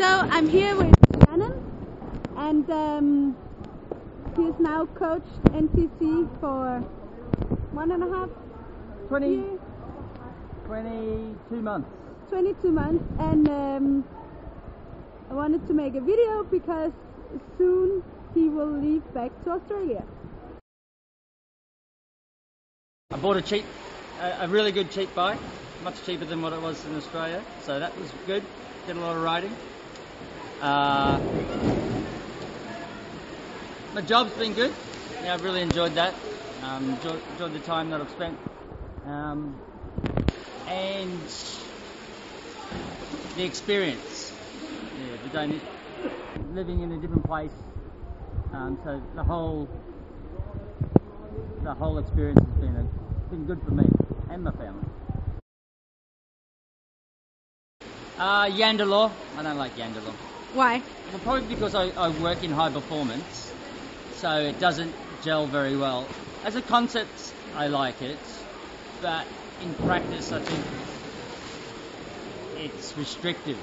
So I'm here with Shannon, and um, he's now coached NTC for one and a half 20, years, 22 months. 22 months, and um, I wanted to make a video because soon he will leave back to Australia. I bought a cheap, a, a really good cheap bike, much cheaper than what it was in Australia, so that was good. Did a lot of riding. Uh, my job's been good. Yeah, I've really enjoyed that. Um, enjoyed, enjoyed the time that I've spent. Um, and the experience. Yeah, the living in a different place. Um, so the whole the whole experience has been a, been good for me and my family. Uh, Jante Law. I don't like Jante Law. Why? Well, probably because I, I work in high performance, so it doesn't gel very well. As a concept, I like it, but in practice, I think it's restrictive,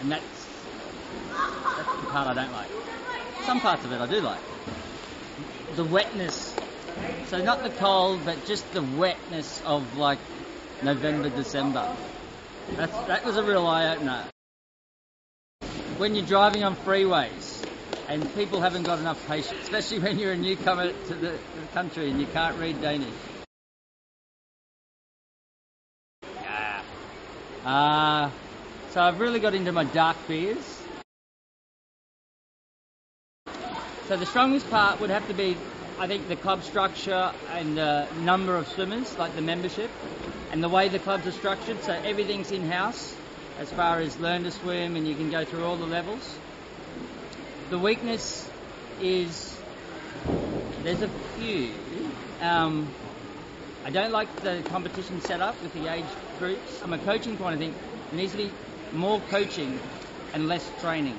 and that's that's the part I don't like. Some parts of it I do like. The wetness, so not the cold, but just the wetness of like November, December. That's that was a real eye opener when you're driving on freeways and people haven't got enough patience, especially when you're a newcomer to the, the country and you can't read Danish. Yeah. Uh, so I've really got into my dark beers. So the strongest part would have to be, I think, the club structure and the number of swimmers, like the membership, and the way the clubs are structured. So everything's in-house as far as learn to swim and you can go through all the levels. The weakness is there's a few. Um, I don't like the competition setup with the age groups. From a coaching point of view, there needs to be more coaching and less training.